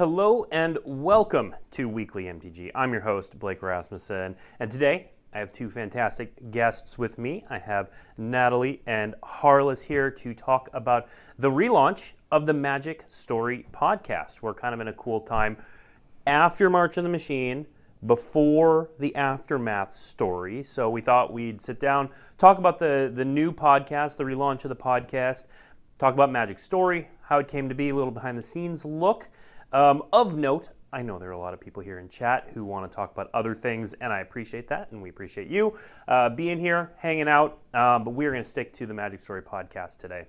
Hello and welcome to Weekly MTG. I'm your host, Blake Rasmussen, and today I have two fantastic guests with me. I have Natalie and Harless here to talk about the relaunch of the Magic Story podcast. We're kind of in a cool time after March of the Machine, before the aftermath story. So we thought we'd sit down, talk about the, the new podcast, the relaunch of the podcast, talk about Magic Story, how it came to be, a little behind the scenes look. Um, of note, I know there are a lot of people here in chat who want to talk about other things, and I appreciate that, and we appreciate you uh, being here, hanging out. Uh, but we're going to stick to the Magic Story podcast today.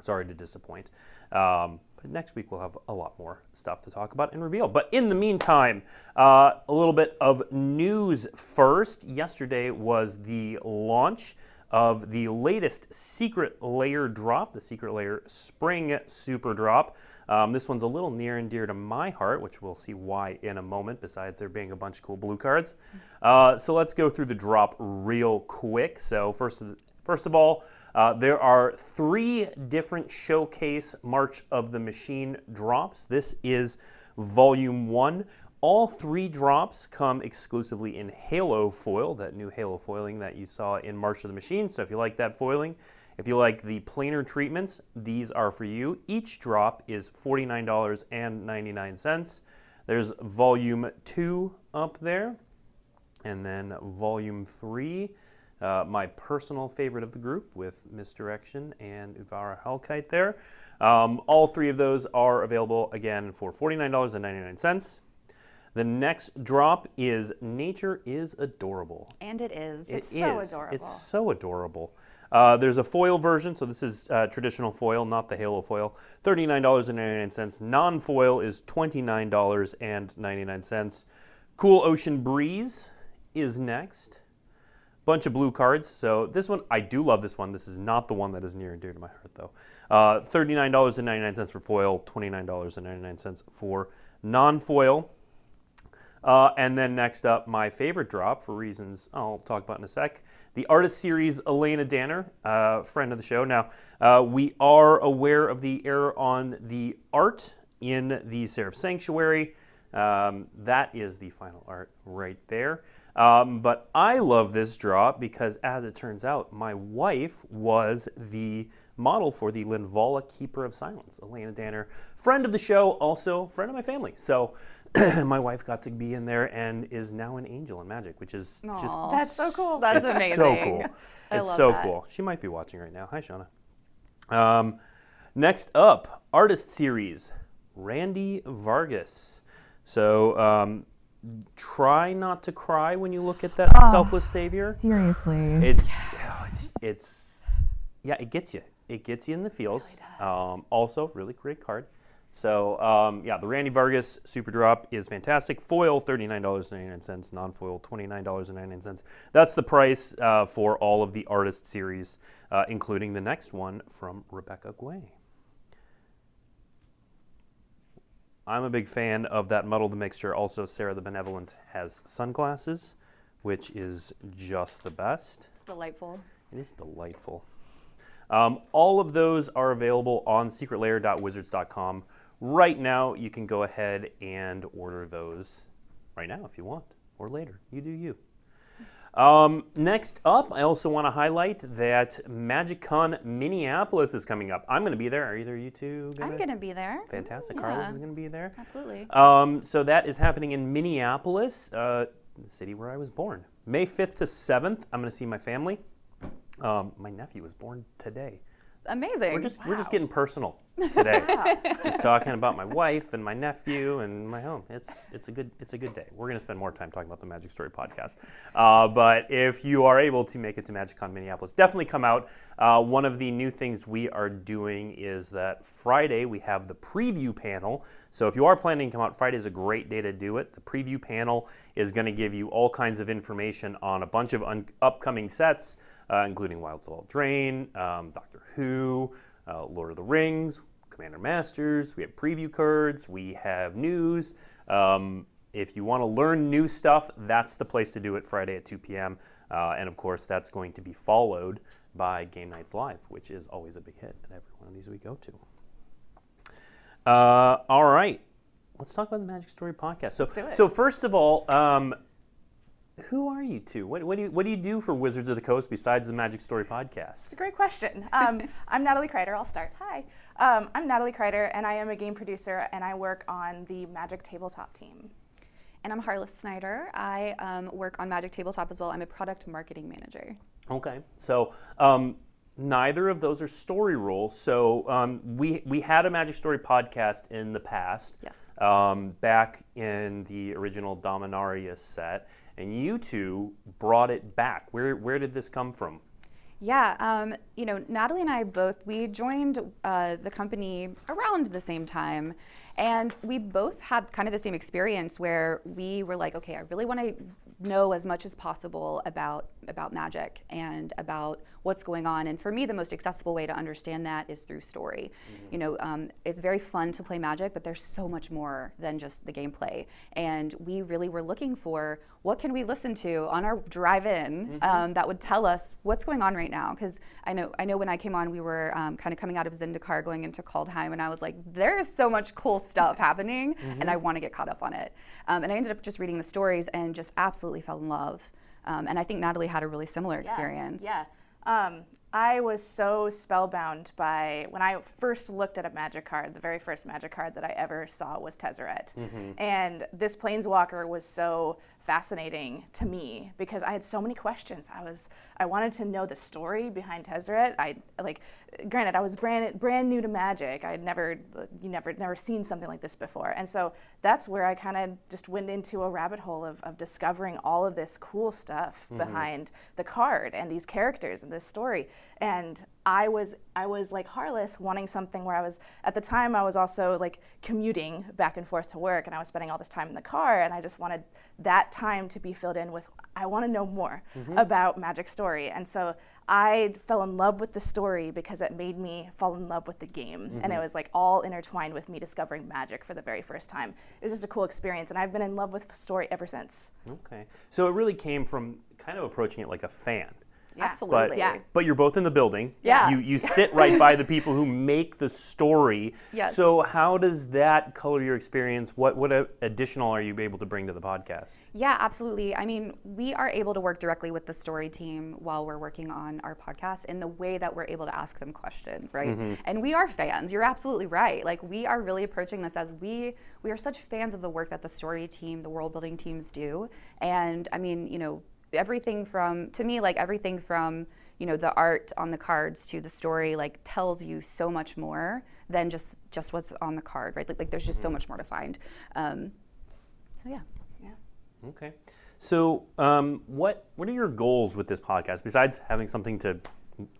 Sorry to disappoint. Um, but next week we'll have a lot more stuff to talk about and reveal. But in the meantime, uh, a little bit of news first. Yesterday was the launch of the latest Secret Lair drop, the Secret Lair Spring Super Drop. Um, this one's a little near and dear to my heart, which we'll see why in a moment, besides there being a bunch of cool blue cards. Uh, so let's go through the drop real quick. So, first of, first of all, uh, there are three different showcase March of the Machine drops. This is volume one. All three drops come exclusively in Halo foil, that new Halo foiling that you saw in March of the Machine. So if you like that foiling, if you like the planar treatments, these are for you. Each drop is $49.99. There's volume two up there, and then volume three, uh, my personal favorite of the group with Misdirection and Utvara Hellkite there. Um, all three of those are available again for $49.99. The next drop is Nature is Adorable. And it is. It it's so adorable. It's so adorable. Uh, there's a foil version, so this is uh, traditional foil, not the Halo foil. $39.99. Non foil is $29.99. Cool Ocean Breeze is next. Bunch of blue cards. So this one, I do love this one. This is not the one that is near and dear to my heart, though. Uh, $39.99 for foil, $29.99 for non foil. Uh, and then next up, my favorite drop for reasons I'll talk about in a sec. The artist series Alayna Danner, uh, friend of the show. Now, uh, we are aware of the error on the art in the Seraph Sanctuary. Um, that is the final art right there. Um, but I love this drop because, as it turns out, my wife was the model for the Linvala Keeper of Silence. Alayna Danner, friend of the show, also friend of my family. So my wife got to be in there and is now an angel in magic, which is just that's so cool. That's it's amazing. so cool. I it's love so that. cool. She might be watching right now. Hi, Shauna. Um, next up, artist series, Randy Vargas. So um, try not to cry when you look at that Ah. selfless savior. Seriously. It's, oh, it's it's yeah, it gets you. It gets you in the feels. Um, also, really great card. So um, yeah, the Randy Vargas Super Drop is fantastic. Foil thirty nine dollars ninety nine cents. Non foil twenty nine dollars and ninety nine cents. That's the price uh, for all of the artist series, uh, including the next one from Rebecca Guay. I'm a big fan of that Muddle the Mixture. Also, Serra the Benevolent has sunglasses, which is just the best. It's delightful. It is delightful. Um, all of those are available on secretlair.wizards.com. Right now, you can go ahead and order those right now if you want, or later. You do you. Um, next up, I also want to highlight that MagicCon Minneapolis is coming up. I'm going to be there. Are either you two I'm gonna? going to be there. Fantastic. Yeah. Harless is going to be there. Absolutely. Um, so that is happening in Minneapolis, uh, the city where I was born. May 5th to 7th, I'm going to see my family. Um, my nephew was born today. Amazing. We're just we're just getting personal today. just talking about my wife and my nephew and my home. It's it's a good it's a good day. We're going to spend more time talking about the Magic Story podcast. Uh, but if you are able to make it to MagicCon Minneapolis, definitely come out. Uh, one of the new things we are doing is that Friday we have the preview panel. So if you are planning to come out, Friday is a great day to do it. The preview panel is going to give you all kinds of information on a bunch of un- upcoming sets, uh, including Wilds of Eldraine, um, Doctor Who, uh, Lord of the Rings, Commander Masters. We have preview cards. We have news. Um, if you want to learn new stuff, that's the place to do it Friday at 2 p.m. Uh, and of course, that's going to be followed by Game Nights Live, which is always a big hit at every one of these we go to. Uh, all right, let's talk about the Magic Story podcast. So, so first of all, um, who are you two? What, what do you what do you do for Wizards of the Coast besides the Magic Story podcast? It's a great question. Um, I'm Natalie Kreider. I'll start. Hi. Um, I'm Natalie Kreider, and I am a game producer, and I work on the Magic Tabletop team. And I'm Harless Snyder. I um, work on Magic Tabletop as well. I'm a product marketing manager. Okay, so um, neither of those are story roles. So um, we we had a Magic Story podcast in the past. Yes. Um, back in the original Dominaria set, and you two brought it back. Where where did this come from? Yeah, um, you know, Natalie and I both we joined uh, the company around the same time, and we both had kind of the same experience where we were like, okay, I really want to know as much as possible about about magic and about what's going on. And for me, the most accessible way to understand that is through story. You know, um, it's very fun to play magic, but there's so much more than just the gameplay. And we really were looking for what can we listen to on our drive-in um, that would tell us what's going on right now. Because I know, I know when I came on, we were um, kind of coming out of Zendikar, going into Kaldheim, and I was like, there is so much cool stuff happening, and I want to get caught up on it. Um, and I ended up just reading the stories and just absolutely fell in love. Um, and I think Natalie had a really similar experience. Yeah. Um, I was so spellbound by when I first looked at a magic card. The very first magic card that I ever saw was Tezzeret, mm-hmm. and this Planeswalker was so fascinating to me because I had so many questions. I was I wanted to know the story behind Tezzeret. I like, granted, I was brand brand new to Magic. I had never you never never seen something like this before, and so that's where I kind of just went into a rabbit hole of, of discovering all of this cool stuff mm-hmm. behind the card and these characters and this story. And I was I was like Harless, wanting something where I was at the time I was also like commuting back and forth to work, and I was spending all this time in the car, and I just wanted that time to be filled in with I want to know more mm-hmm. about Magic Story, and so I fell in love with the story because it made me fall in love with the game, and mm-hmm. it was like all intertwined with me discovering Magic for the very first time. It was just a cool experience, and I've been in love with the story ever since. Okay, so it really came from kind of approaching it like a fan. Yeah. Absolutely. But, Yeah. but you're both in the building. Yeah. You, you sit right by the people who make the story. Yes. So how does that color your experience? What what additional are you able to bring to the podcast? Yeah, absolutely. I mean, we are able to work directly with the story team while we're working on our podcast in the way that we're able to ask them questions, right? Mm-hmm. And we are fans. You're absolutely right. Like we are really approaching this as we we are such fans of the work that the story team, the world building teams do. And I mean, you know, everything from to me like everything from you know the art on the cards to the story like tells you so much more than just just what's on the card right like, like there's just so much more to find um, so yeah Yeah. Okay. So um, what what are your goals with this podcast besides having something to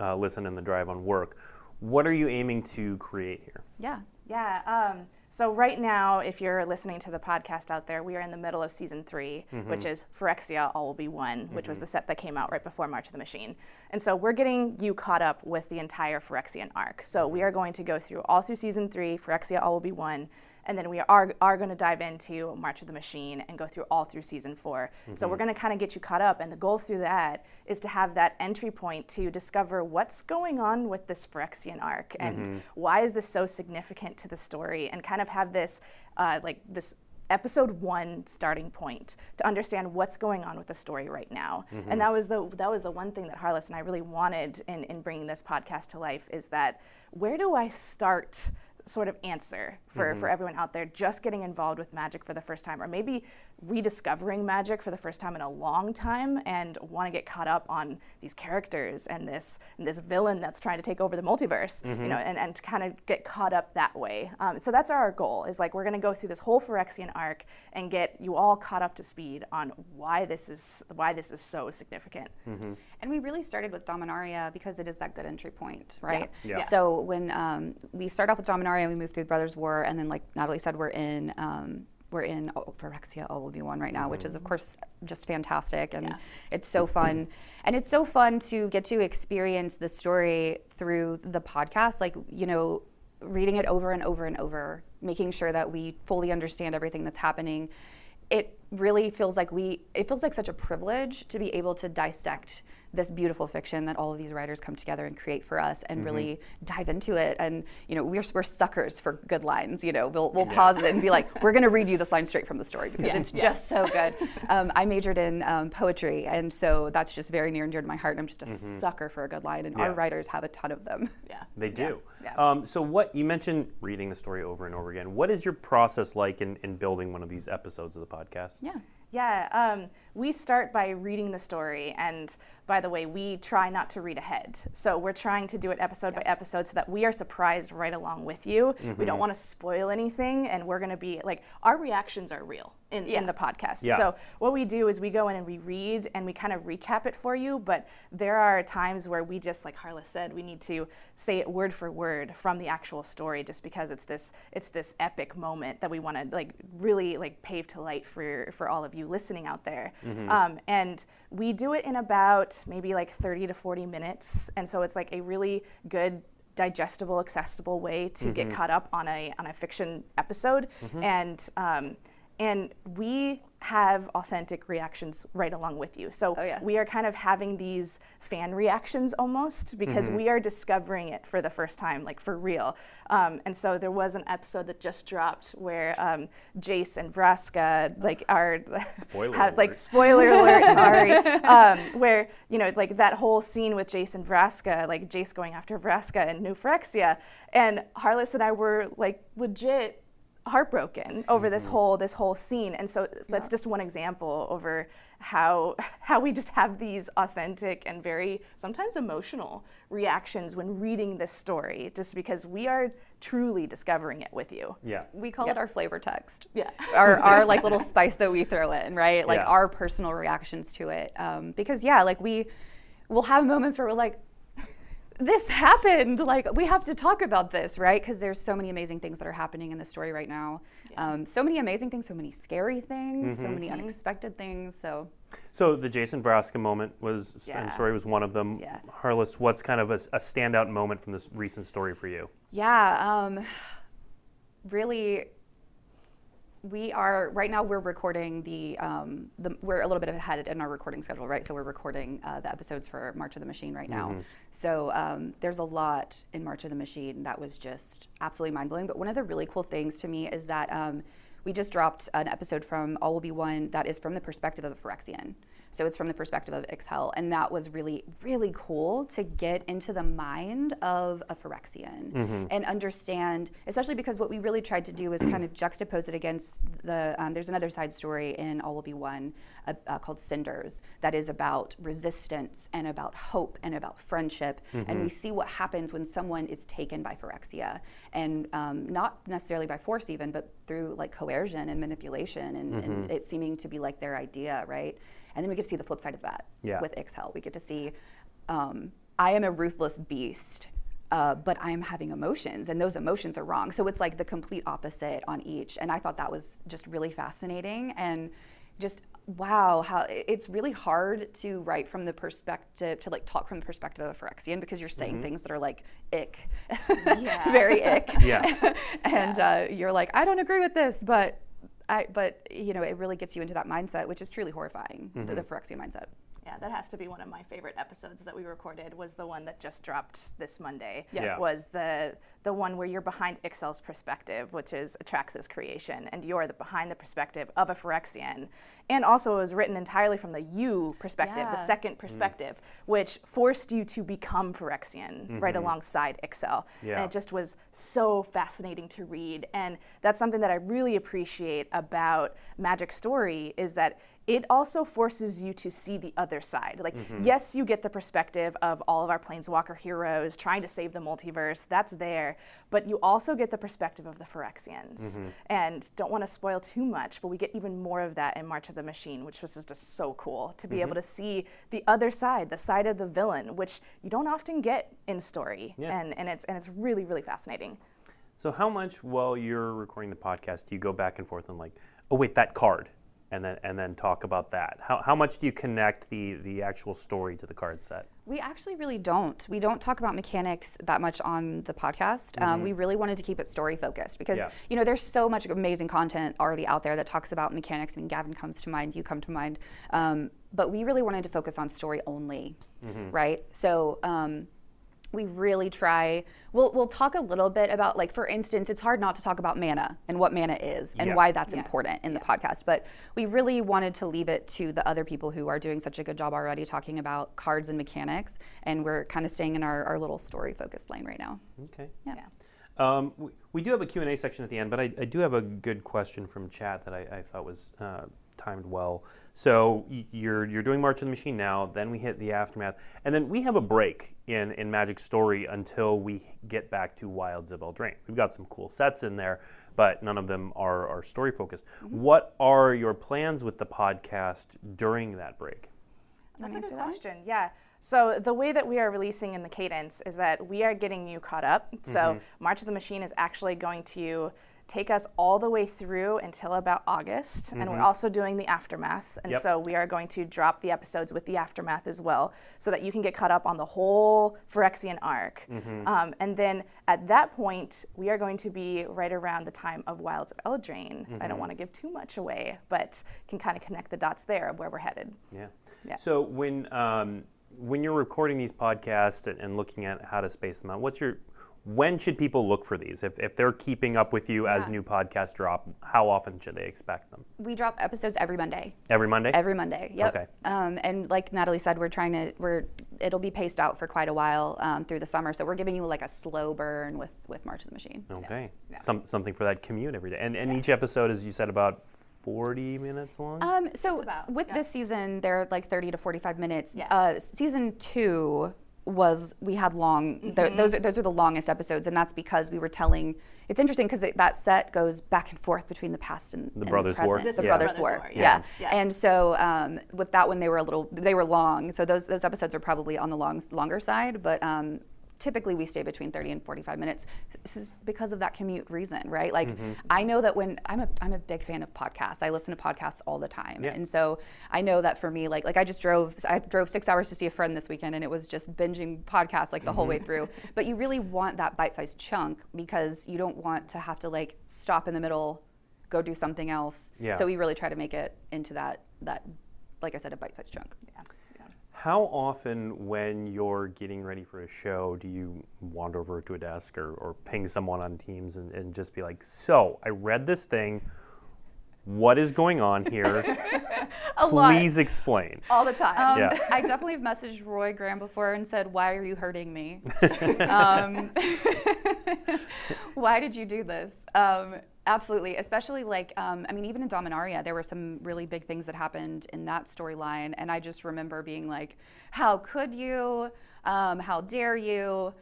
uh, listen in the drive on work? What are you aiming to create here? yeah Yeah. Um, so right now, if you're listening to the podcast out there, we are in the middle of season 3 mm-hmm. which is Phyrexia All Will Be One, which was mm-hmm. the set that came out right before March of the Machine. And so we're getting you caught up with the entire Phyrexian arc. So we mm-hmm. are going to go through all through season three, Phyrexia All Will Be One, and then we are, are going to dive into March of the Machine and go through all through season 4 So we're mm-hmm. going to kind of get you caught up, and the goal through that is to have that entry point to discover what's going on with this Phyrexian arc and mm-hmm. why is this so significant to the story, and kind of have this uh, like this episode one starting point to understand what's going on with the story right now. Mm-hmm. And that was the that was the one thing that Harless and I really wanted in, in bringing this podcast to life is that where do I start sort of answer for, for mm-hmm. everyone out there just getting involved with magic for the first time or maybe rediscovering magic for the first time in a long time and want to get caught up on these characters and this and this villain that's trying to take over the multiverse you mm-hmm. know and, and kind of get caught up that way. Um, so that's our goal is like we're going to go through this whole Phyrexian arc and get you all caught up to speed on why this is why this is so significant mm-hmm. And we really started with Dominaria because it is that good entry point, right? Yeah. Yeah. So when um, we start off with Dominaria, we move through Brothers War, and then like Natalie said, we're in um, we're in Phyrexia All Will Be One right now, which is of course just fantastic, and Yeah. it's so fun, and it's so fun to get to experience the story through the podcast, like you know. Reading it over and over and over, making sure that we fully understand everything that's happening, it really feels like we it feels like such a privilege to be able to dissect this beautiful fiction that all of these writers come together and create for us and Mm-hmm. really dive into it. And you know, we're, we're suckers for good lines. You know, we'll, we'll pause it and be like, we're going to read you this line straight from the story because it's just so good. Um, I majored in um, poetry, and so that's just very near and dear to my heart. And I'm just a sucker for a good line, and Mm-hmm. Yeah. our writers have a ton of them. Yeah. They do. Yeah. Um, so, what you mentioned reading the story over and over again. What is your process like in, in building one of these episodes of the podcast? Yeah. Yeah, um, we start by reading the story, and by the way, we try not to read ahead. So we're trying to do it episode by episode so that we are surprised right along with you. We Mm-hmm. don't want to spoil anything, and we're going to be like, our reactions are real in, Yeah. in the podcast. Yeah. So what we do is we go in and we read and we kind of recap it for you, but there are times where we just, like Harless said, we need to say it word for word from the actual story just because it's this it's this epic moment that we want to like really like pave to light for for all of you listening out there um, and we do it in about maybe like 30 to 40 minutes and so it's like a really good digestible accessible way to get caught up on a on a fiction episode and um, and we have authentic reactions right along with you so Oh, yeah. we are kind of having these fan reactions almost because we are discovering it for the first time, like for real. Um, and so there was an episode that just dropped where um, Jace and Vraska like are Spoiler have, like alert. spoiler alert, sorry, um, where you know like that whole scene with Jace and Vraska, like Jace going after Vraska and New Phyrexia, and Harless and I were like legit heartbroken over this whole this whole scene and so that's just one example over how how we just have these authentic and very sometimes emotional reactions when reading this story just because we are truly discovering it with you Yeah. We call Yeah. it our flavor text. Yeah. our, our like little spice that we throw in, right? Like Yeah. our personal reactions to it. Um, because yeah, like we we will have moments where we're like, this happened. Like we have to talk about this, right? Because there's so many amazing things that are happening in the story right now. Um, so many amazing things, so many scary things, so many unexpected things. So So the Jace and Vraska moment was, and Yeah. story was one of them. Yeah. Harless, what's kind of a, a standout moment from this recent story for you? Yeah, um, really, we are right now. We're recording the, um, the. We're a little bit ahead in our recording schedule, right? So we're recording uh, the episodes for March of the Machine right now. So um, there's a lot in March of the Machine that was just absolutely mind blowing. But one of the really cool things to me is that um, we just dropped an episode from All Will Be One that is from the perspective of a Phyrexian. So it's from the perspective of Ixhel, and that was really, really cool to get into the mind of a Phyrexian and understand, especially because what we really tried to do is kind of juxtapose it against the. Um, there's another side story in All Will Be One uh, uh, called Cinders that is about resistance and about hope and about friendship, and we see what happens when someone is taken by Phyrexia, and um, not necessarily by force even, but through like coercion and manipulation, and, and it seeming to be like their idea, right? And then we get to see the flip side of that Yeah. with Ixhel. We get to see um, I am a ruthless beast, uh, but I am having emotions, and those emotions are wrong. So it's like the complete opposite on each. And I thought that was just really fascinating and just wow how it's really hard to write from the perspective to like talk from the perspective of a phyrexian because you're saying things that are like ick very ick Yeah. and uh, you're like i don't agree with this but I, but you know it really gets you into that mindset which is truly horrifying the, the mm-hmm. phyrexian mindset Yeah, that has to be one of my favorite episodes that we recorded. Was the one that just dropped this Monday. Yeah. Yeah. Was the the one where you're behind Ixhel's perspective, which is Atraxa's creation, and you're the behind the perspective of a Phyrexian, and also it was written entirely from the you perspective, the second mm-hmm. perspective, which forced you to become Phyrexian right mm-hmm. alongside Ixel. Yeah. And it just was so fascinating to read, and that's something that I really appreciate about Magic Story is that it also forces you to see the other side. Like, mm-hmm. yes, you get the perspective of all of our Planeswalker heroes trying to save the multiverse, that's there, but you also get the perspective of the Phyrexians. Mm-hmm. And don't want to spoil too much, but we get even more of that in March of the Machine, which was just so cool to be able mm-hmm. to see the other side, the side of the villain, which you don't often get in story. Yeah. And, and, it's, and it's really, really fascinating. So, how much while you're recording the podcast do you go back and forth and like, oh wait, that card, and then and then talk about that. How, how much do you connect the the actual story to the card set? We actually really don't. We don't talk about mechanics that much on the podcast. Um, we really wanted to keep it story focused because Yeah. you know there's so much amazing content already out there that talks about mechanics. I mean, Gavin comes to mind, you come to mind, um, but we really wanted to focus on story only, right? So. Um, we really try we'll, we'll talk a little bit about like for instance it's hard not to talk about mana and what mana is and Yeah. why that's Yeah. important in the podcast but we really wanted to leave it to the other people who are doing such a good job already talking about cards and mechanics and we're kind of staying in our, our little story focused lane right now Okay. yeah, Yeah. Um, we, we do have a Q&A section at the end, but I, I do have a good question from chat that I, I thought was uh, timed well. So you're, you're doing March of the Machine now, then we hit the Aftermath, and then we have a break in, in Magic Story until we get back to Wilds of Eldraine. We've got some cool sets in there, but none of them are, are story focused. Mm-hmm. What are your plans with the podcast during that break? That's a good answer that question. Yeah. So the way that we are releasing in the cadence is that we are getting you caught up. So mm-hmm. March of the Machine is actually going to take us all the way through until about August, and we're also doing the aftermath. And Yep. so we are going to drop the episodes with the aftermath as well, so that you can get caught up on the whole Phyrexian arc. Um, and then at that point, we are going to be right around the time of Wilds of Eldraine. I don't want to give too much away, but can kind of connect the dots there of where we're headed. Yeah. Yeah. So when um, when you're recording these podcasts and, and looking at how to space them out, what's your when should people look for these? If, if they're keeping up with you as new podcasts drop, how often should they expect them? we drop episodes every monday Every Monday? every monday yep Okay. um, and like natalie said we're trying to we're it'll be paced out for quite a while um, through the summer so we're giving you like a slow burn with with march of the machine okay. Yeah. Some, something for that commute every day. And, and each episode, as you said, about 40 minutes long? Um, so about, with yeah. this season, they're like 30 to 45 minutes. Yeah. Uh, season two was we had long. th- those are those are the longest episodes, and that's because we were telling. It's interesting because that set goes back and forth between the past and The and Brothers' War? present. This The is Brothers, Brothers' War. War, Yeah. yeah. Yeah. And so um, with that one, they were a little. They were long. So those those episodes are probably on the long longer side, but. Um, Typically, we stay between 30 and 45 minutes. This is because of that commute reason, right? Like, mm-hmm. I know that when I'm a, I'm a big fan of podcasts. I listen to podcasts all the time, Yeah. and so I know that for me, like, like I just drove, I drove six hours to see a friend this weekend, and it was just binging podcasts like the whole way mm-hmm. through. But you really want that bite-sized chunk because you don't want to have to like stop in the middle, go do something else. Yeah. So we really try to make it into that that, like I said, a bite-sized chunk. Yeah. Yeah. How often, when you're getting ready for a show, do you wander over to a desk or, or ping someone on Teams and, and just be like, So, I read this thing. What is going on here? A lot. Please explain. All the time. Um, Yeah. I definitely have messaged Roy Graham before and said, "Why are you hurting me? um, why did you do this?" Um, absolutely, especially like um, I mean, even in Dominaria, there were some really big things that happened in that storyline, and I just remember being like, "How could you? Um, how dare you?"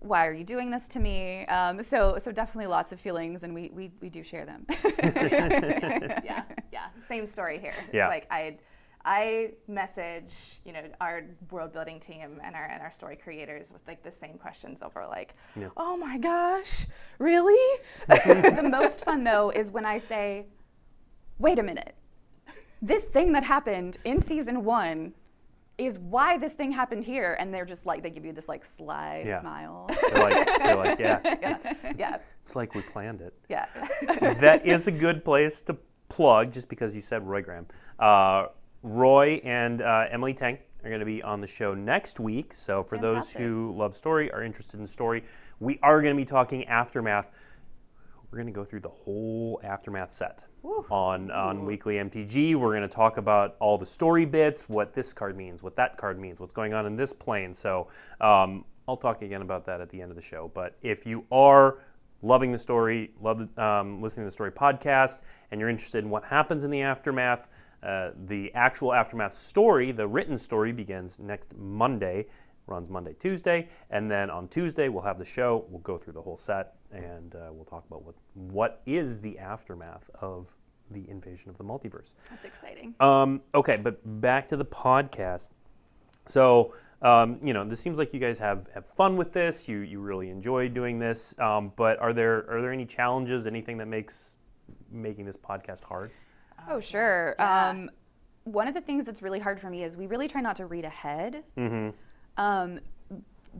Why are you doing this to me? Um, so, so definitely lots of feelings, and we, we, we do share them. yeah, yeah. Same story here. Yeah. It's like I, I message, you know, our world building team and our and our story creators with like the same questions over like, Yeah. oh my gosh, really? the most fun though is when I say, wait a minute, this thing that happened in season one is why this thing happened here. And they're just like, they give you this like sly Yeah. smile. They're like, they're like, Yeah, yeah, yeah, it's like we planned it. yeah. that is a good place to plug, just because you said Roy Graham. Uh, Roy and uh, Emily Teng are going to be on the show next week. So for those who love story, are interested in story, we are going to be talking aftermath. We're going to go through the whole aftermath set on on weekly MTG. We're going to talk about all the story bits, what this card means, what that card means, what's going on in this plane. So um, I'll talk again about that at the end of the show. But if you are loving the story, love um, listening to the story podcast, and you're interested in what happens in the aftermath, uh, the actual aftermath story, the written story, begins next Monday, runs Monday, Tuesday, and then on Tuesday we'll have the show. We'll go through the whole set, and uh, we'll talk about what what is the aftermath of the invasion of the multiverse. That's exciting. Um, okay, but back to the podcast. So, um, you know, this seems like you guys have, have fun with this. You you really enjoy doing this. Um, but are there are there any challenges? Anything that makes making this podcast hard? Oh, sure. Yeah. Um, one of the things that's really hard for me is we really try not to read ahead Mm-hmm. um,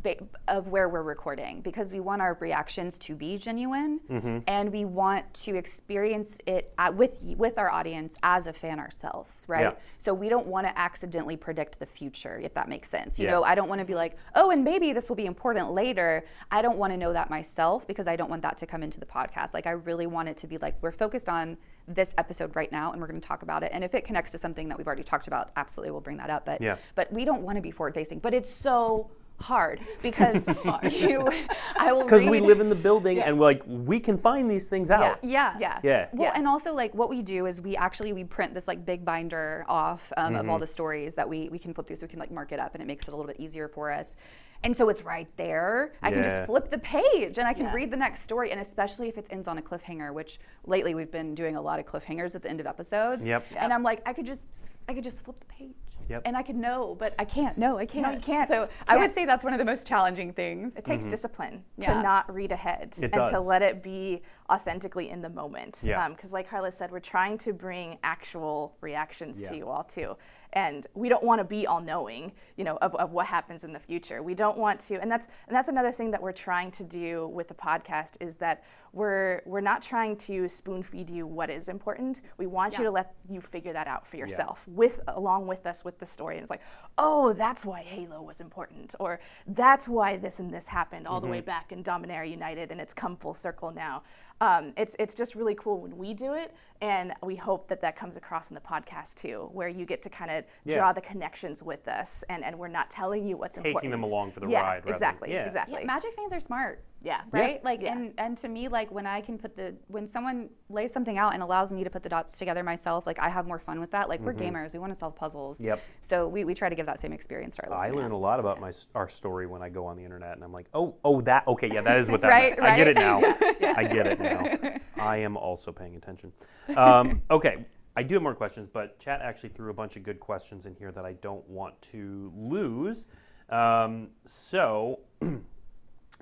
ba- of where we're recording because we want our reactions to be genuine Mm-hmm. and we want to experience it at, with with our audience as a fan ourselves, right? Yeah. So we don't want to accidentally predict the future, if that makes sense. You Yeah. know, I don't want to be like, oh, and maybe this will be important later. I don't want to know that myself because I don't want that to come into the podcast. Like, I really want it to be like, we're focused on this episode right now and we're going to talk about it. And if it connects to something that we've already talked about, absolutely we'll bring that up. But, Yeah. but we don't want to be forward facing. But it's so hard because you, I will Because we live in the building and we're like we can find these things out. yeah. Yeah. Yeah. Well, Yeah. and also like what we do is we actually we print this like big binder off um, of all Mm-hmm. the stories that we we can flip through, so we can like mark it up, and it makes it a little bit easier for us. And so it's right there. I can just flip the page and I can Yeah. read the next story. And especially if it ends on a cliffhanger, which lately we've been doing a lot of cliffhangers at the end of episodes. Yep. And I'm like, I could just I could just flip the page. Yep. And I could know, but I can't. No, I can't. No, you can't. So I would say that's one of the most challenging things. It takes mm-hmm. discipline Yeah. to not read ahead It and to let it be authentically in the moment. Yeah. Um, because, like Harless said, we're trying to bring actual reactions Yeah. to you all too, and we don't want to be all knowing, you know, of, of what happens in the future. We don't want to, and that's and that's another thing that we're trying to do with the podcast is that we're we're not trying to spoon feed you what is important. We want you to let you figure that out for yourself with along with us with the story. And it's like, oh, that's why Halo was important, or that's why this and this happened all the way back in Dominaria United, and it's come full circle now. Um, it's it's just really cool when we do it, and we hope that that comes across in the podcast too, where you get to kind of Yeah. draw the connections with us, and, and we're not telling you what's Taking important. Taking them along for the yeah, ride rather than- Exactly. yeah. Exactly. Yeah, Magic fans are smart. Yeah. right like Yeah. and and to me like when i can put the when someone lays something out and allows me to put the dots together myself like i have more fun with that like we're gamers we want to solve puzzles Mm-hmm. Yep. so we, we try to give that same experience to our I learn a lot about my our story when I go on the internet, and I'm like, oh, oh, that okay, yeah, that is what that Right, meant. I get it right. now. I get it now. I am also paying attention. Um, okay, I do have more questions, but chat actually threw a bunch of good questions in here that I don't want to lose. Um, so,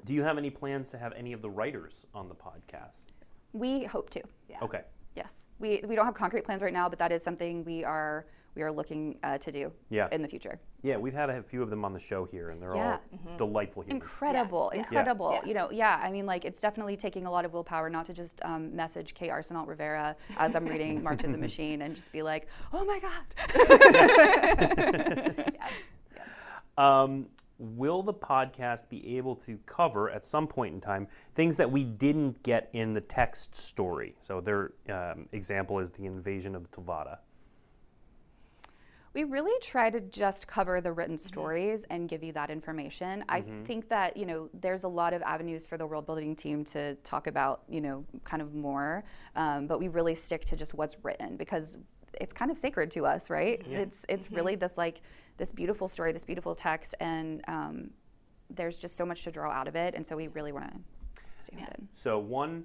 do you have any plans to have any of the writers on the podcast? we hope to Okay. yes we we don't have concrete plans right now but that is something we are we are looking uh, to do Yeah. in the future Yeah, we've had a few of them on the show here, and they're Yeah. all delightful humans. incredible yeah. incredible Yeah. you know yeah i mean like it's definitely taking a lot of willpower not to just um, message K. Arsenault Rivera as i'm reading march of the machine and just be like oh my god Um, will the podcast be able to cover at some point in time things that we didn't get in the text story? So their um, example is the invasion of Tolvada. We really try to just cover the written stories and give you that information. I think that, you know, there's a lot of avenues for the world building team to talk about, you know, kind of more, um, but we really stick to just what's written because it's kind of sacred to us, right? It's it's really this like this beautiful story, this beautiful text, and um, there's just so much to draw out of it, and so we really want to stay honed in. So one,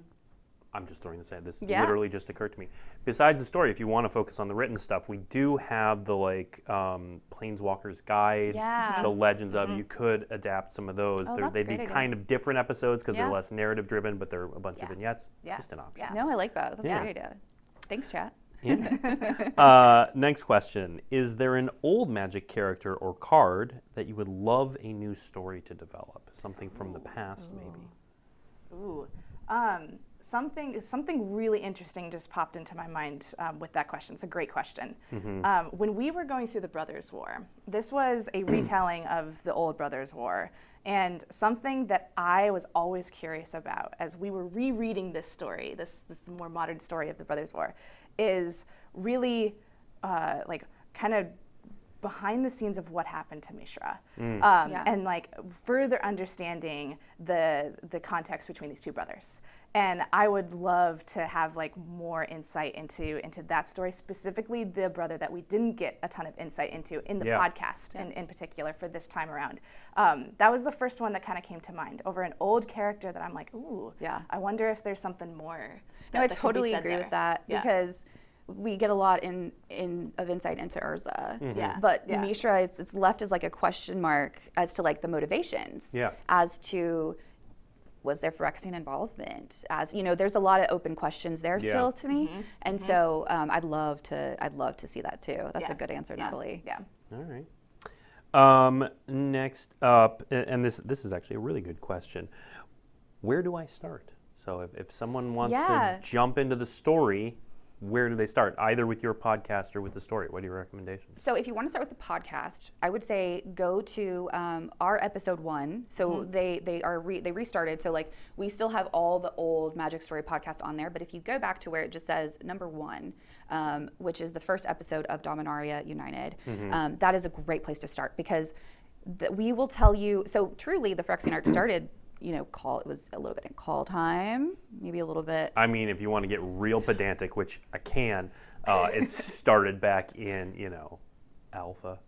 I'm just throwing this out. This Yeah. literally just occurred to me. Besides the story, if you want to focus on the written stuff, we do have the like um, Planeswalker's Guide, Yeah. the Legends of. You could adapt some of those. Oh, They're- that's a they'd be idea. kind of different episodes because Yeah. they're less narrative driven, but they're a bunch of vignettes. Yeah. Just an option. Yeah. No, I like that. That's Yeah. a great idea. Thanks, chat. Yeah. uh, next question: Is there an old Magic character or card that you would love a new story to develop? Something from the past, maybe. Ooh, um, something something really interesting just popped into my mind um, with that question. It's a great question. Um, when we were going through the Brothers' War, this was a retelling of the old Brothers' War, and something that I was always curious about as we were rereading this story, this this more modern story of the Brothers' War, is really uh, like kind of behind the scenes of what happened to Mishra, um, Yeah. and like further understanding the the context between these two brothers. And I would love to have like more insight into into that story, specifically the brother that we didn't get a ton of insight into in the Yeah. podcast, in, in particular for this time around. Um, that was the first one that kind of came to mind over an old character that I'm like, ooh, Yeah. I wonder if there's something more. No, that- I that could be totally agree there. with that Yeah. because we get a lot in, in of insight into Urza. Yeah, But yeah. Mishra, it's, it's left as like a question mark as to like the motivations. Yeah. As to was there Phyrexian involvement? As you know, there's a lot of open questions there Yeah. still to me, and so um, I'd love to I'd love to see that too. That's Yeah. a good answer, Yeah. Natalie. Yeah. All right. Um, next up, and this this is actually a really good question. Where do I start? So if, if someone wants Yeah. to jump into the story, where do they start? Either with your podcast or with the story. What are your recommendations? So if you want to start with the podcast, I would say go to um, our episode one. So they they are re- they restarted. So like we still have all the old Magic Story podcasts on there, but if you go back to where it just says number one, um, which is the first episode of Dominaria United, um, that is a great place to start because th- we will tell you. So truly, the Phyrexian arc started. You know, call it was a little bit in Kaldheim, maybe a little bit I mean, if you want to get real pedantic, which I can, uh, it started back in you know, alpha,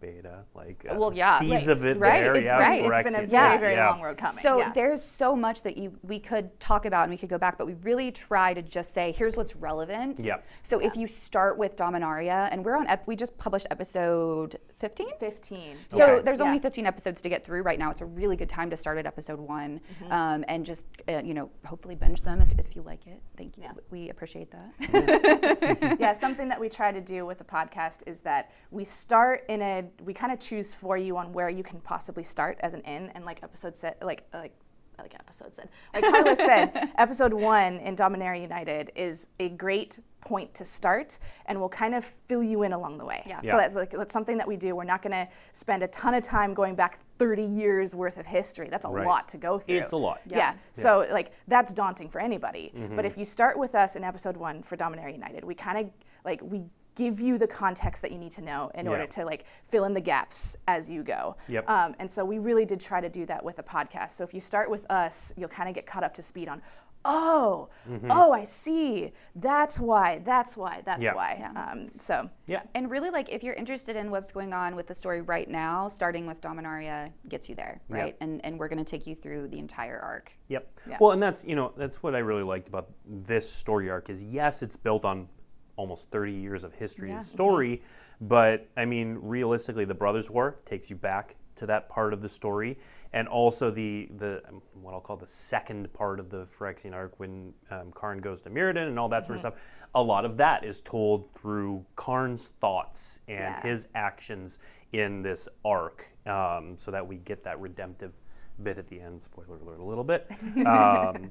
beta, like uh, Well, yeah, seeds right, of it right, there. it's yeah, right, It's been a very, yeah, very yeah. long road coming. So yeah. there's so much that you we could talk about and we could go back, but we really try to just say here's what's relevant. Yep. So if you start with Dominaria, and we're on ep- we just published episode 15. 15. So Okay. there's Yeah. only 15 episodes to get through right now. It's a really good time to start at episode one, Mm-hmm. um, and just uh, you know hopefully binge them if, if you like it. Thank you. Yeah. We appreciate that. yeah, something that we try to do with the podcast is that we start in a we kind of choose for you on where you can possibly start as an in and like episode said like like like episode said like Harless said episode one in Dominaria United is a great point to start and we'll kind of fill you in along the way. Yeah. Yeah. So that's like that's something that we do. We're not going to spend a ton of time going back 30 years worth of history. That's a Right. lot to go through. It's a lot. Yeah. So like that's daunting for anybody. But if you start with us in episode one for Dominaria United, we kind of like we give you the context that you need to know in Yeah. order to like fill in the gaps as you go. Yep. Um, and so we really did try to do that with the podcast. So if you start with us, you'll kind of get caught up to speed on. Oh, oh, I see. That's why. That's why. That's Yeah. why. Yeah. Um, so Yeah. And really, like, if you're interested in what's going on with the story right now, starting with Dominaria gets you there, Yeah. right? And and we're going to take you through the entire arc. Yep. Yeah. Well, and that's you know that's what I really liked about this story arc is yes, it's built on almost 30 years of history Yeah. and story, but I mean realistically, the Brothers War takes you back to that part of the story, and also the the um, what I'll call the second part of the Phyrexian arc when um, Karn goes to Mirrodin and all that sort of stuff. A lot of that is told through Karn's thoughts and Yeah. his actions in this arc, um, so that we get that redemptive bit at the end. Spoiler alert, a little bit. Um,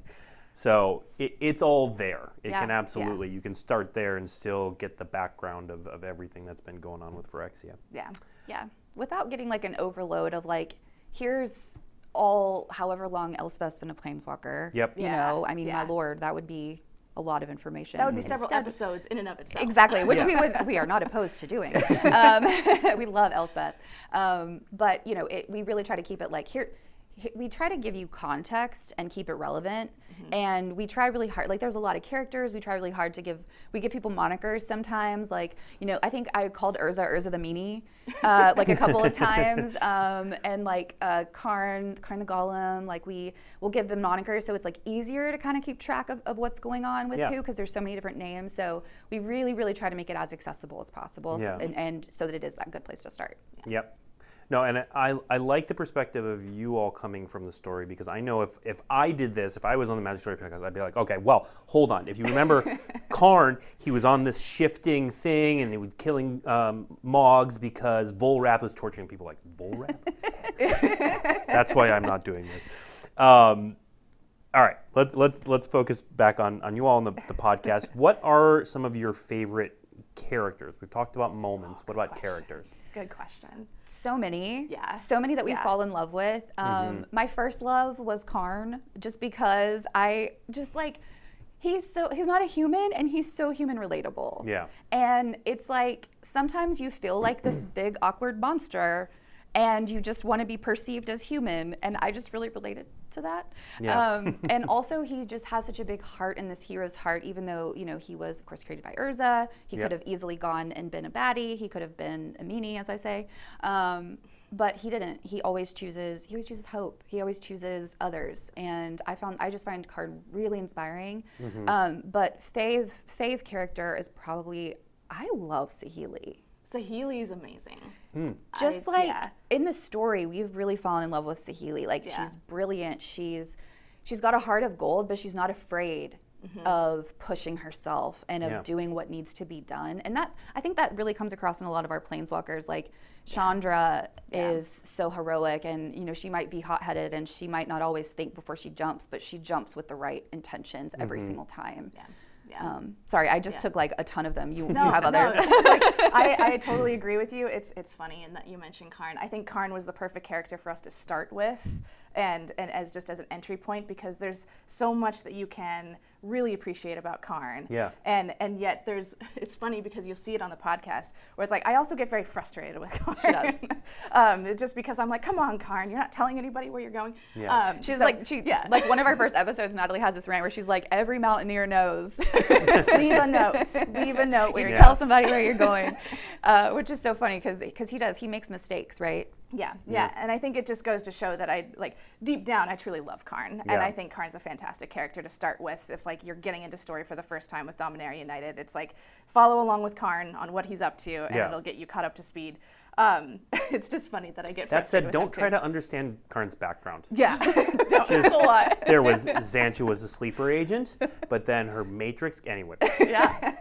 so it, it's all there. It Yeah, can yeah. absolutely. You can start there and still get the background of, of everything that's been going on with Phyrexia. yeah. Yeah, without getting like an overload of like, here's all however long Elspeth's been a planeswalker. Yep. You Yeah, know, I mean, yeah. my lord, that would be a lot of information. That would be several Instead- episodes in and of itself. Exactly, which Yeah. we would we are not opposed to doing. Um, we love Elspeth, um, but you know, it, we really try to keep it like here. We try to give you context and keep it relevant, and we try really hard. Like, there's a lot of characters. We try really hard to give. We give people monikers sometimes. Like, you know, I think I called Urza Urza the Meanie, uh, like a couple of times, um, and like uh, Karn, Karn the Golem. Like, we will give them monikers, so it's like easier to kind of keep track of, of what's going on with Yeah. who because there's so many different names. So we really, really try to make it as accessible as possible, Yeah. so, and, and so that it is that good place to start. Yep. No, and I, I like the perspective of you all coming from the story because I know if, if I did this, if I was on the Magic Story podcast, I'd be like, okay, well, hold on. If you remember Karn, he was on this shifting thing and he was killing um, Moggs because Volrath was torturing people like Volrath. That's why I'm not doing this. Um, all right, let, let's let's focus back on, on you all on the, the podcast. What are some of your favorite characters? We've talked about moments. what about characters? Good question. So many, Yeah. so many that we Yeah. fall in love with. Um, Mm-hmm. My first love was Karn, just because I just like he's so he's not a human and he's so human relatable. Yeah. And it's like sometimes you feel like this big awkward monster and you just want to be perceived as human and I just really related to that. Yeah. Um, and also he just has such a big heart in this hero's heart even though, you know, he was of course created by Urza. He Yep. could have easily gone and been a baddie. He could have been a meanie as I say. Um, but he didn't. He always chooses. He always chooses hope. He always chooses others, and I found I just find Karn really inspiring. Um, but Fave Fave character is probably I love Saheeli. Saheeli is amazing. Hmm. Just I- like yeah. in the story, we've really fallen in love with Saheeli. Like Yeah. she's brilliant. She's she's got a heart of gold, but she's not afraid mm-hmm. of pushing herself and of Yeah. doing what needs to be done. And that I think that really comes across in a lot of our planeswalkers. Like Chandra Yeah. is so heroic, and you know she might be hot-headed and she might not always think before she jumps, but she jumps with the right intentions every mm-hmm. single time. Yeah. Um, sorry, I just Yeah. took like a ton of them. You, No, you have no, others. like, I, I totally agree with you. It's it's funny in that you mentioned Karn. I think Karn was the perfect character for us to start with, and and as just as an entry point because there's so much that you can really appreciate about Karn. Yeah. And and yet there's it's funny because you'll see it on the podcast where it's like I also get very frustrated with Karn. She does. um, just because I'm like, come on, Karn, you're not telling anybody where you're going. Yeah. Um, She's so- like she yeah. like one of our first episodes. Natalie has this rant where she's like, every mountaineer knows. leave a note. Leave a note where you're Tell somebody where you're going, uh, which is so funny because because he does he makes mistakes, right? Yeah, yeah, and I think it just goes to show that I like deep down I truly love Karn, Yeah. and I think Karn's a fantastic character to start with. If like you're getting into story for the first time with Dominaria United, it's like follow along with Karn on what he's up to, and Yeah. it'll get you caught up to speed. Um, it's just funny that I get That said, don't try too. to understand Karn's background. Yeah, don't. It's a lot. There was Xantcha was a sleeper agent, but then her matrix anyway. yeah.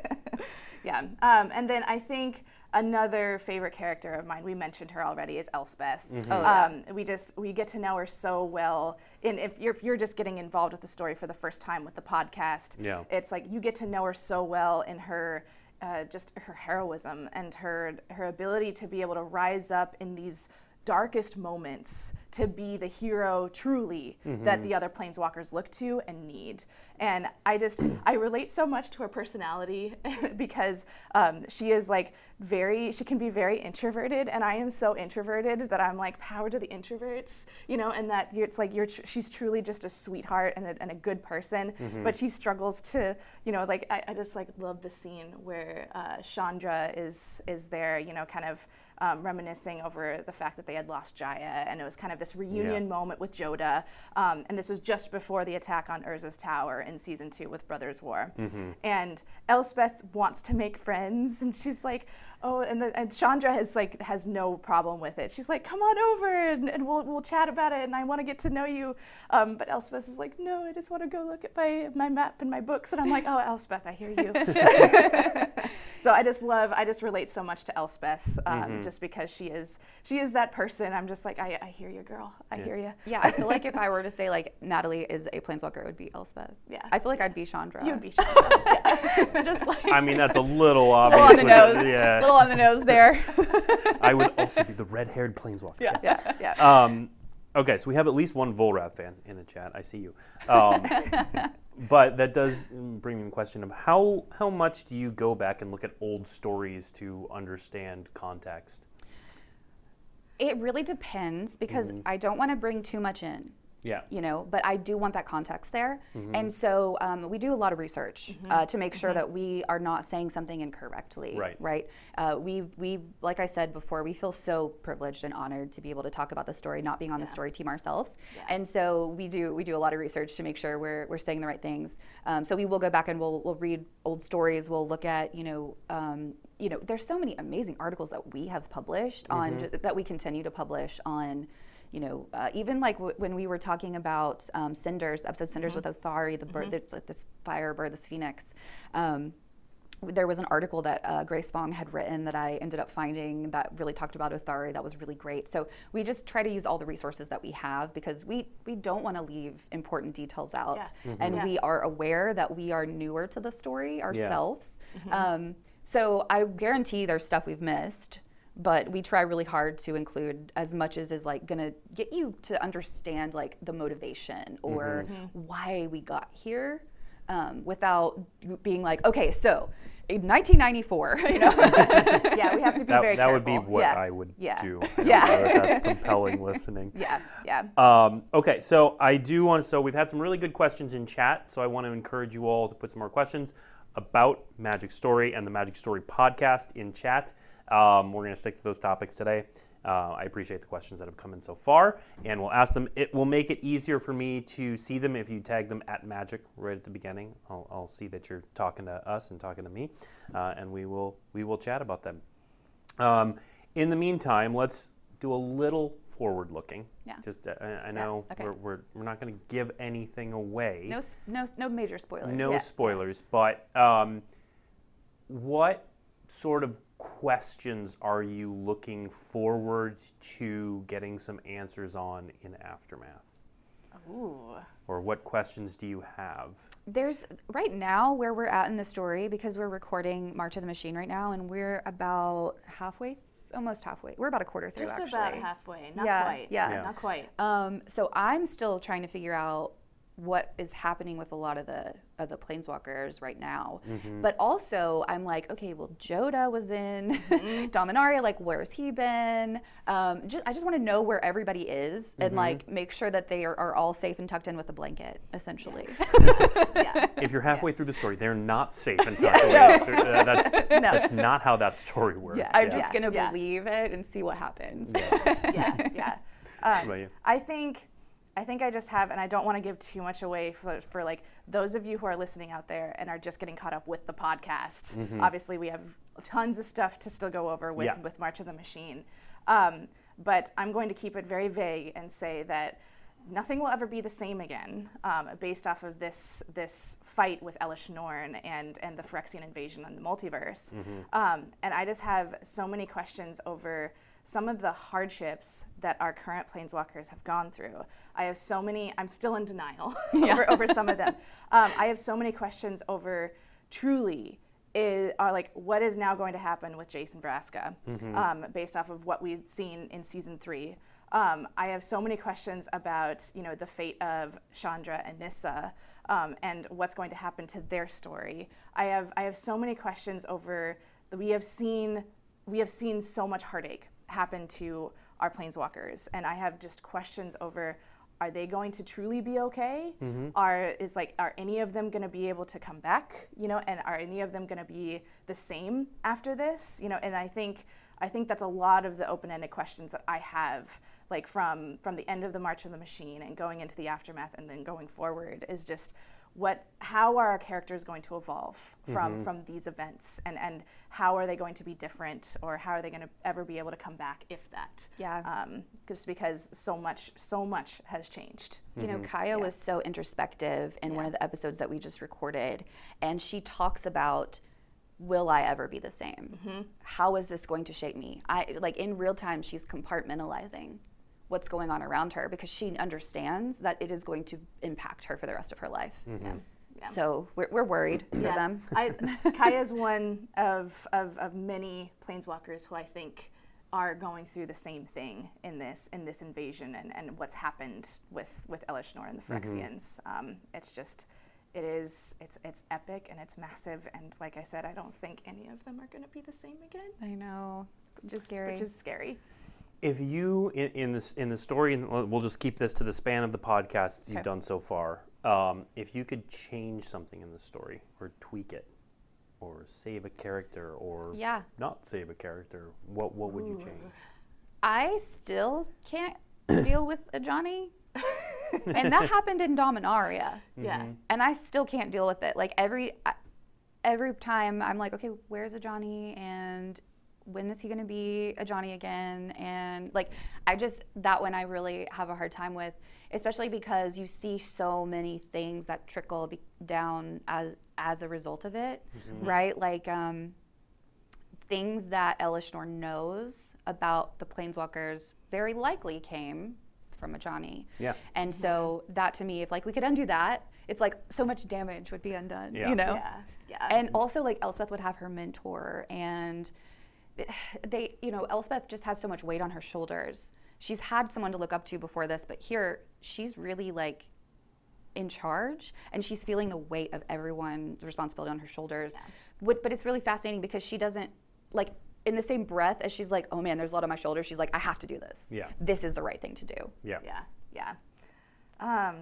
Yeah, um, and then I think another favorite character of mine, we mentioned her already, is Elspeth. Mm-hmm. Oh, yeah. um, we just we get to know her so well. And if you're, if you're just getting involved with the story for the first time with the podcast, Yeah. it's like you get to know her so well in her. Uh, just her heroism and her her ability to be able to rise up in these darkest moments to be the hero truly that the other planeswalkers look to and need. And I just I relate so much to her personality because um, she is like very she can be very introverted and I am so introverted that I'm like power to the introverts, you know, and that it's like you're tr- she's truly just a sweetheart and a, and a good person, but she struggles to you know like I, I just like love the scene where uh, Chandra is is there, you know, kind of um, reminiscing over the fact that they had lost Jaya, and it was kind of this reunion moment with Jodah. Um, and this was just before the attack on Urza's tower in season two with Brothers War. And Elspeth wants to make friends, and she's like, "Oh," and, the, and Chandra has like has no problem with it. She's like, "Come on over, and, and we'll we'll chat about it, and I want to get to know you." Um, but Elspeth is like, "No, I just want to go look at my my map and my books," and I'm like, "Oh, Elspeth, I hear you." so I just love, I just relate so much to Elspeth, um, just because she is, she is that person. I'm just like, I, I hear you, girl. I hear you. Yeah, I feel like if I were to say like Natalie is a planeswalker, it would be Elspeth. Yeah. I feel like I'd be Chandra. You would be Chandra. yeah. just like I mean, that's a little obvious. little on the nose. Yeah. little on the nose there. I would also be the red-haired planeswalker. Yeah. yeah, yeah. Um, okay, so we have at least one Volrath fan in the chat. I see you. Um, but that does bring me the question of how how much do you go back and look at old stories to understand context? It really depends because Mm-hmm. I don't want to bring too much in. Yeah. you know but i do want that context there. Mm-hmm. and so um, we do a lot of research uh, to make sure that we are not saying something incorrectly Right. right? Uh, we we like i said before we feel so privileged and honored to be able to talk about the story not being on the story team ourselves. Yeah. and so we do we do a lot of research to make sure we're, we're saying the right things. Um, so we will go back and we'll, we'll read old stories. We'll look at you know um, you know there's so many amazing articles that we have published on that we continue to publish on you know, uh, even like w- when we were talking about um, cinders, episode cinders with Otharri, the bird that's like this fire bird, this phoenix. Um, there was an article that uh, Grace Fong had written that I ended up finding that really talked about Otharri. That was really great. So we just try to use all the resources that we have because we we don't want to leave important details out, Yeah. and Yeah. we are aware that we are newer to the story ourselves. Um, so I guarantee there's stuff we've missed but we try really hard to include as much as is like gonna get you to understand like the motivation or why we got here um, without being like okay so in 1994 you know yeah, we have to be That, very that would be what yeah. I would yeah. do. I don't Yeah. know that that's compelling listening. Yeah, yeah. Um, okay, so I do want. So we've had some really good questions in chat. So I want to encourage you all to put some more questions about Magic Story and the Magic Story podcast in chat. Um, we're going to stick to those topics today. Uh, I appreciate the questions that have come in so far, and we'll ask them. It will make it easier for me to see them if you tag them at Magic right at the beginning. I'll, I'll see that you're talking to us and talking to me, uh, and we will we will chat about them. Um, in the meantime, let's do a little forward looking. Yeah. Just uh, I, I know okay. we're, we're we're not going to give anything away. No, no, no major spoilers. No Yeah. spoilers, but um, what sort of questions are you looking forward to getting some answers on in aftermath? Ooh. Or what questions do you have? There's right now where we're at in the story because we're recording March of the Machine right now, and we're about halfway, almost halfway. We're about a quarter through Just actually. about halfway. Not Yeah, quite. yeah. Yeah. Not quite. Um, so I'm still trying to figure out what is happening with a lot of the of the planeswalkers right now. Mm-hmm. But also I'm like, okay, well Jodah was in Mm-hmm. Dominaria, like where's he been? Um, just, I just want to know where everybody is Mm-hmm. and like make sure that they are, are all safe and tucked in with a blanket, essentially. yeah. If you're halfway through the story, they're not safe and tucked away. Uh, that's, that's not how that story works. Yeah, I'm yeah. just gonna Yeah. believe it and see what happens. yeah, yeah. Um, about you? I think, I think I just have, and I don't want to give too much away for, for like those of you who are listening out there and are just getting caught up with the podcast. Obviously, we have tons of stuff to still go over with Mm-hmm. Yeah. with March of the Machine, um, but I'm going to keep it very vague and say that nothing will ever be the same again, um, based off of this this fight with Elesh Norn and and the Phyrexian invasion on the multiverse. Um, and I just have so many questions over some of the hardships that our current planeswalkers have gone through. I have so many. I'm still in denial over over some of them. Um, I have so many questions over truly is, are like what is now going to happen with Jace and Vraska, um, based off of what we've seen in season three. Um, I have so many questions about you know the fate of Chandra and Nissa, um, and what's going to happen to their story. I have I have so many questions over. We have seen we have seen so much heartache happen to our planeswalkers, and I have just questions over. Are they going to truly be okay? Mm-hmm. Are is like are any of them going to be able to come back? You know, and are any of them going to be the same after this? You know, and I think I think that's a lot of the open-ended questions that I have, like from from the end of the March of the Machine and going into the aftermath and then going forward is just what how are our characters going to evolve from mm-hmm. from these events? And and how are they going to be different or how are they going to ever be able to come back if that? Yeah. um, just because so much so much has changed. You know, mm-hmm. Kaya was so introspective in one of the episodes that we just recorded, and she talks about, "Will I ever be the same? Mm-hmm. How is this going to shape me?" I like in real time, she's compartmentalizing what's going on around her because she understands that it is going to impact her for the rest of her life. yeah. Yeah. So we're, we're worried for Yeah. them. I, Kaya's one of, of, of many planeswalkers who I think are going through the same thing in this in this invasion and, and what's happened with with Elesh Norn and the Phyrexians. Um, it's just it is it's it's epic and it's massive and like I said, I don't think any of them are going to be the same again. I know. Which is scary. Which is scary. If you in, in this in the story, and we'll we'll just keep this to the span of the podcasts Okay. you've done so far. Um, if you could change something in the story, or tweak it, or save a character, or Yeah. not save a character, what what would you change? I still can't deal with Ajani. and that happened in Dominaria. Yeah. and I still can't deal with it. Like every every time I'm like, okay, where's Ajani and when is he going to be Ajani again? And like I just that one I really have a hard time with, especially because you see so many things that trickle be- down as as a result of it, right? Like um things that Elesh Norn knows about the planeswalkers very likely came from Ajani. Yeah. And so that to me, if like we could undo that, it's like so much damage would be undone. Yeah. You know? Yeah. Yeah. And also like Elspeth would have her mentor and they you know, Elspeth just has so much weight on her shoulders. She's had someone to look up to before this, but here she's really like in charge and she's feeling the weight of everyone's responsibility on her shoulders. What, but it's really fascinating because she doesn't like in the same breath as she's like, oh man, there's a lot on my shoulders. She's like, I have to do this. Yeah. This is the right thing to do. Yeah. Yeah, yeah. Um,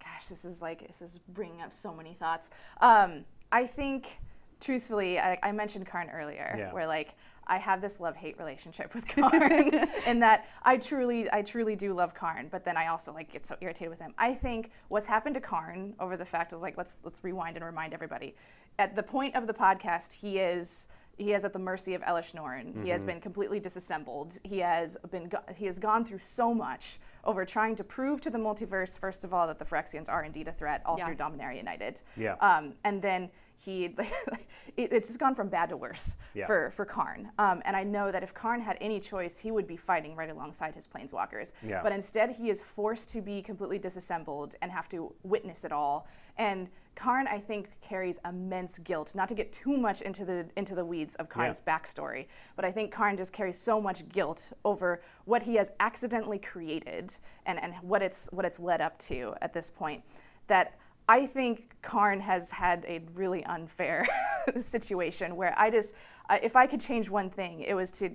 gosh, this is like this is bringing up so many thoughts. Um, I think, truthfully, I, I mentioned Karn earlier, Yeah. where like I have this love-hate relationship with Karn, in that I truly, I truly do love Karn, but then I also like get so irritated with him. I think what's happened to Karn over the fact of like let's let's rewind and remind everybody. At the point of the podcast, he is he is at the mercy of Elesh Norn. He has been completely disassembled. He has been go- he has gone through so much over trying to prove to the multiverse first of all that the Phyrexians are indeed a threat all Yeah. through Dominaria United. Yeah. Um, and then he it, it's just gone from bad to worse Yeah. for for Karn. Um, and I know that if Karn had any choice, he would be fighting right alongside his planeswalkers. Yeah. But instead, he is forced to be completely disassembled and have to witness it all. And Karn, I think, carries immense guilt. Not to get too much into the into the weeds of Karn's backstory, but I think Karn just carries so much guilt over what he has accidentally created and, and what it's what it's led up to at this point. That I think Karn has had a really unfair situation where I just, uh, if I could change one thing, it was to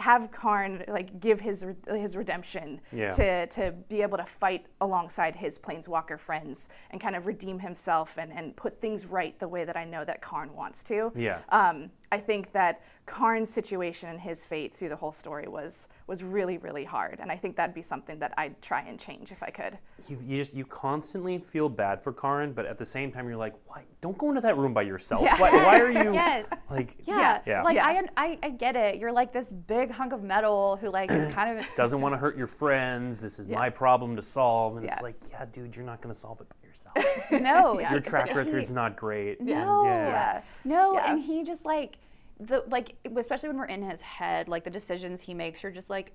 have Karn like give his re- his redemption Yeah. to to be able to fight alongside his planeswalker friends and kind of redeem himself and, and put things right the way that I know that Karn wants to. Yeah. Um, I think that Karn's situation and his fate through the whole story was was really really hard, and I think that'd be something that I'd try and change if I could. You, you just you constantly feel bad for Karn, but at the same time you're like, why? Don't go into that room by yourself. Yeah. Why, why are you Yes. like? Yeah, Yeah. like Yeah. I, I, I get it. You're like this big hunk of metal who like is kind of Doesn't want to hurt your friends. This is Yeah. my problem to solve, and it's like, yeah, dude, you're not gonna solve it by yourself. no. Yeah. your track he- record's not great. No, Yeah. Yeah. no, Yeah. and he just like the like especially when we're in his head, like the decisions he makes, you're just like,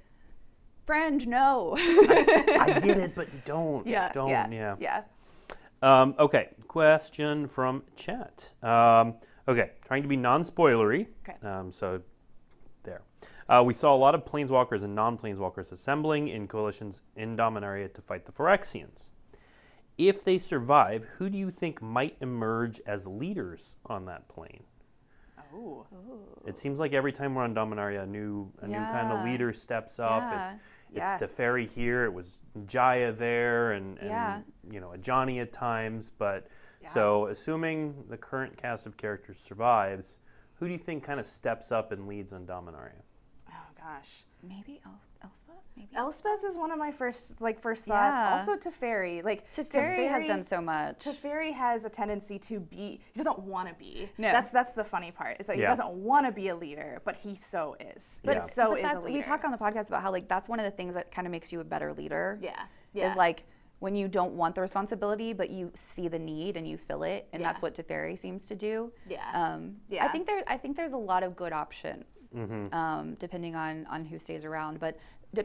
friend, no. I get it, but don't. Yeah, Don't. yeah, Yeah. yeah. Um, okay, question from chat. Um, okay, trying to be non-spoilery. Okay. Um, so there. Uh, we saw a lot of planeswalkers and non-planeswalkers assembling in coalitions in Dominaria to fight the Phyrexians. If they survive, who do you think might emerge as leaders on that plane? Oh. It seems like every time we're on Dominaria, a new a new kind of leader steps up. Yeah. It's Yeah. it's Teferi here. It was Jaya there, and, and Yeah. you know Ajani at times. But so assuming the current cast of characters survives, who do you think kind of steps up and leads on Dominaria? Oh gosh. Maybe El- Elspeth? Maybe. Elspeth is one of my first like first thoughts. Yeah. Also Teferi. Like Teferi has done so much. Teferi has a tendency to be he doesn't want to be. No. That's that's the funny part. Is that Yeah. he doesn't want to be a leader, but he so is. But- But so But is a leader. we talk on the podcast about how like that's one of the things that kind of makes you a better leader. Yeah. Yeah. Is like when you don't want the responsibility, but you see the need and you fill it, and that's what Teferi seems to do. Yeah. Um, I think there, I think there's a lot of good options, Mm-hmm. um, depending on on who stays around. But d-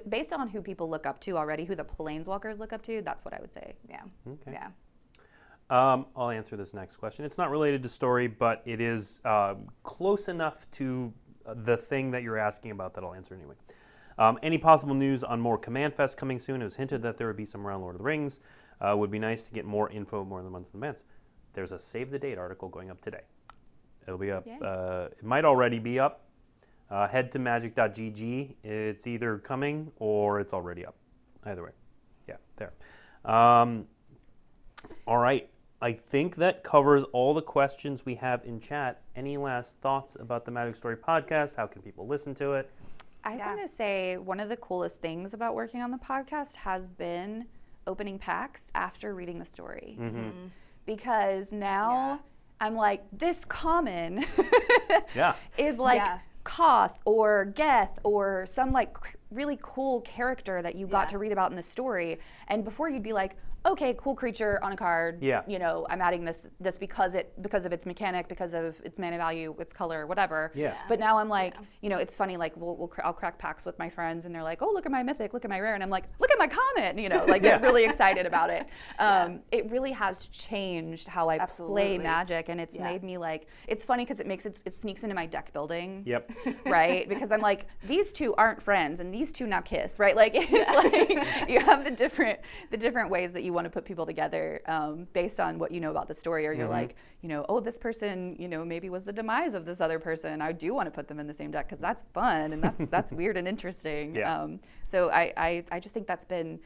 based on who people look up to already, who the planeswalkers look up to, that's what I would say. yeah. Okay. Yeah. Um, I'll answer this next question. It's not related to story, but it is uh, close enough to uh, the thing that you're asking about that I'll answer anyway. Um, any possible news on more Command Fest coming soon? It was hinted that there would be some around Lord of the Rings. Uh, would be nice to get more info more than a month in advance. There's a save the date article going up today. It'll be up. Uh, it might already be up. Uh, head to magic.gg. It's either coming or it's already up. Either way. Yeah, there. Um, all right. I think that covers all the questions we have in chat. Any last thoughts about the Magic Story podcast? How can people listen to it? I Yeah. want to say one of the coolest things about working on the podcast has been opening packs after reading the story. Because now Yeah. I'm like, this common Yeah. is like Yeah. Koth or Geth or some like really cool character that you got Yeah. to read about in the story. And before you'd be like, okay, cool creature on a card. Yeah. You know, I'm adding this this because it because of its mechanic, because of its mana value, its color, whatever. Yeah. But now I'm like, you know, it's funny. Like, we'll, we'll cr- I'll crack packs with my friends, and they're like, "Oh, look at my mythic, look at my rare," and I'm like, "Look at my common," you know, like they're really excited about it. Um, It really has changed how I play Magic, and it's Yeah. made me like. It's funny because it makes it it sneaks into my deck building. Yep. Right, because I'm like these two aren't friends, and these two now kiss, right? Like it's like you have the different the different ways that you want to put people together um, based on what you know about the story, or you're like, you know, oh, this person, you know, maybe was the demise of this other person. I do want to put them in the same deck because that's fun and that's that's weird and interesting. Yeah. Um, so I, I I just think that's been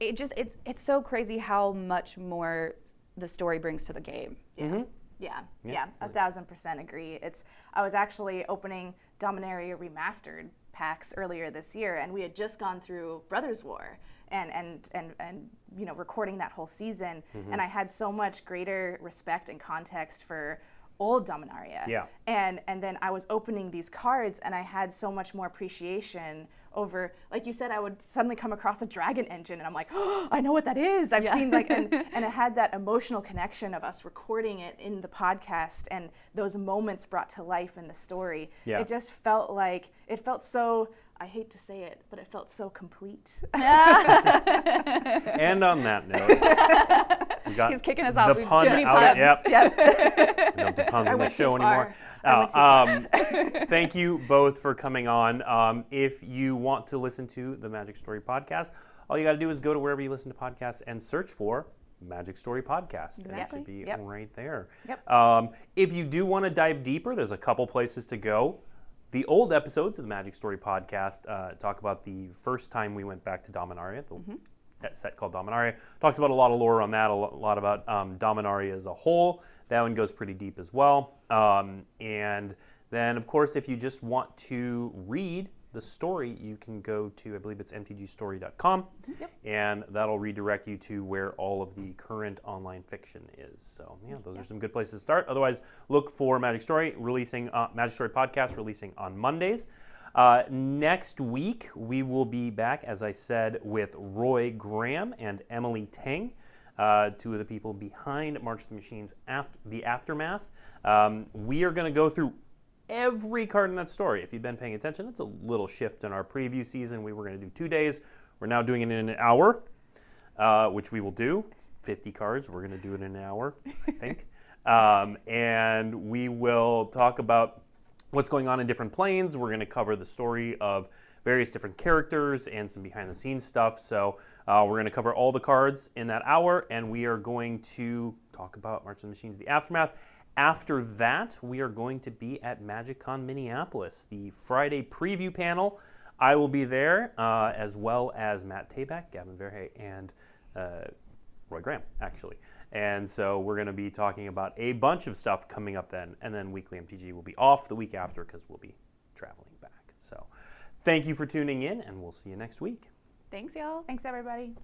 it just it's it's so crazy how much more the story brings to the game. Yeah, Yeah, yeah, a thousand percent agree. It's I was actually opening Dominaria remastered packs earlier this year, and we had just gone through Brothers War and and and and you know recording that whole season, mm-hmm. and I had so much greater respect and context for old Dominaria. Yeah. And and then I was opening these cards and I had so much more appreciation over like you said I would suddenly come across a dragon engine and I'm like, oh, I know what that is. I've Yeah. seen like and, and it had that emotional connection of us recording it in the podcast and those moments brought to life in the story. Yeah. It just felt like it felt so I hate to say it, but it felt so complete. And on that note, we got He's kicking us out. the We've pun too many out. puns. Yep. yep. We don't do puns I on the show anymore. far. I went too Uh, um, thank you both for coming on. Um, if you want to listen to the Magic Story podcast, all you got to do is go to wherever you listen to podcasts and search for Magic Story Podcast. And it should be Yep. right there. Yep. Um, if you do want to dive deeper, there's a couple places to go. The old episodes of the Magic Story podcast uh, talk about the first time we went back to Dominaria, the that set called Dominaria. Talks about a lot of lore on that, a lot about um, Dominaria as a whole. That one goes pretty deep as well. Um, and then, of course, if you just want to read the story, you can go to, I believe it's mtgstory.com, and that'll redirect you to where all of the current online fiction is. So, yeah, those are some good places to start. Otherwise, look for Magic Story releasing, uh, Magic Story podcast releasing on Mondays. Uh, next week, we will be back, as I said, with Roy Graham and Emily Teng, uh, two of the people behind March of the Machines, after, The Aftermath. Um, we are going to go through every card in that story. If you've been paying attention, it's a little shift in our preview season. We were going to do two days. We're now doing it in an hour, uh, which we will do. 50 cards. We're going to do it in an hour, I think. um, and we will talk about what's going on in different planes. We're going to cover the story of various different characters and some behind the scenes stuff. So uh, we're going to cover all the cards in that hour, and we are going to talk about March of the Machines, the aftermath. After that, we are going to be at MagicCon Minneapolis, the Friday preview panel. I will be there, uh, as well as Matt Tabak, Gavin Verhey, and uh, Roy Graham, actually. And so we're going to be talking about a bunch of stuff coming up then. And then Weekly MTG will be off the week after because we'll be traveling back. So thank you for tuning in, and we'll see you next week. Thanks, y'all. Thanks everybody.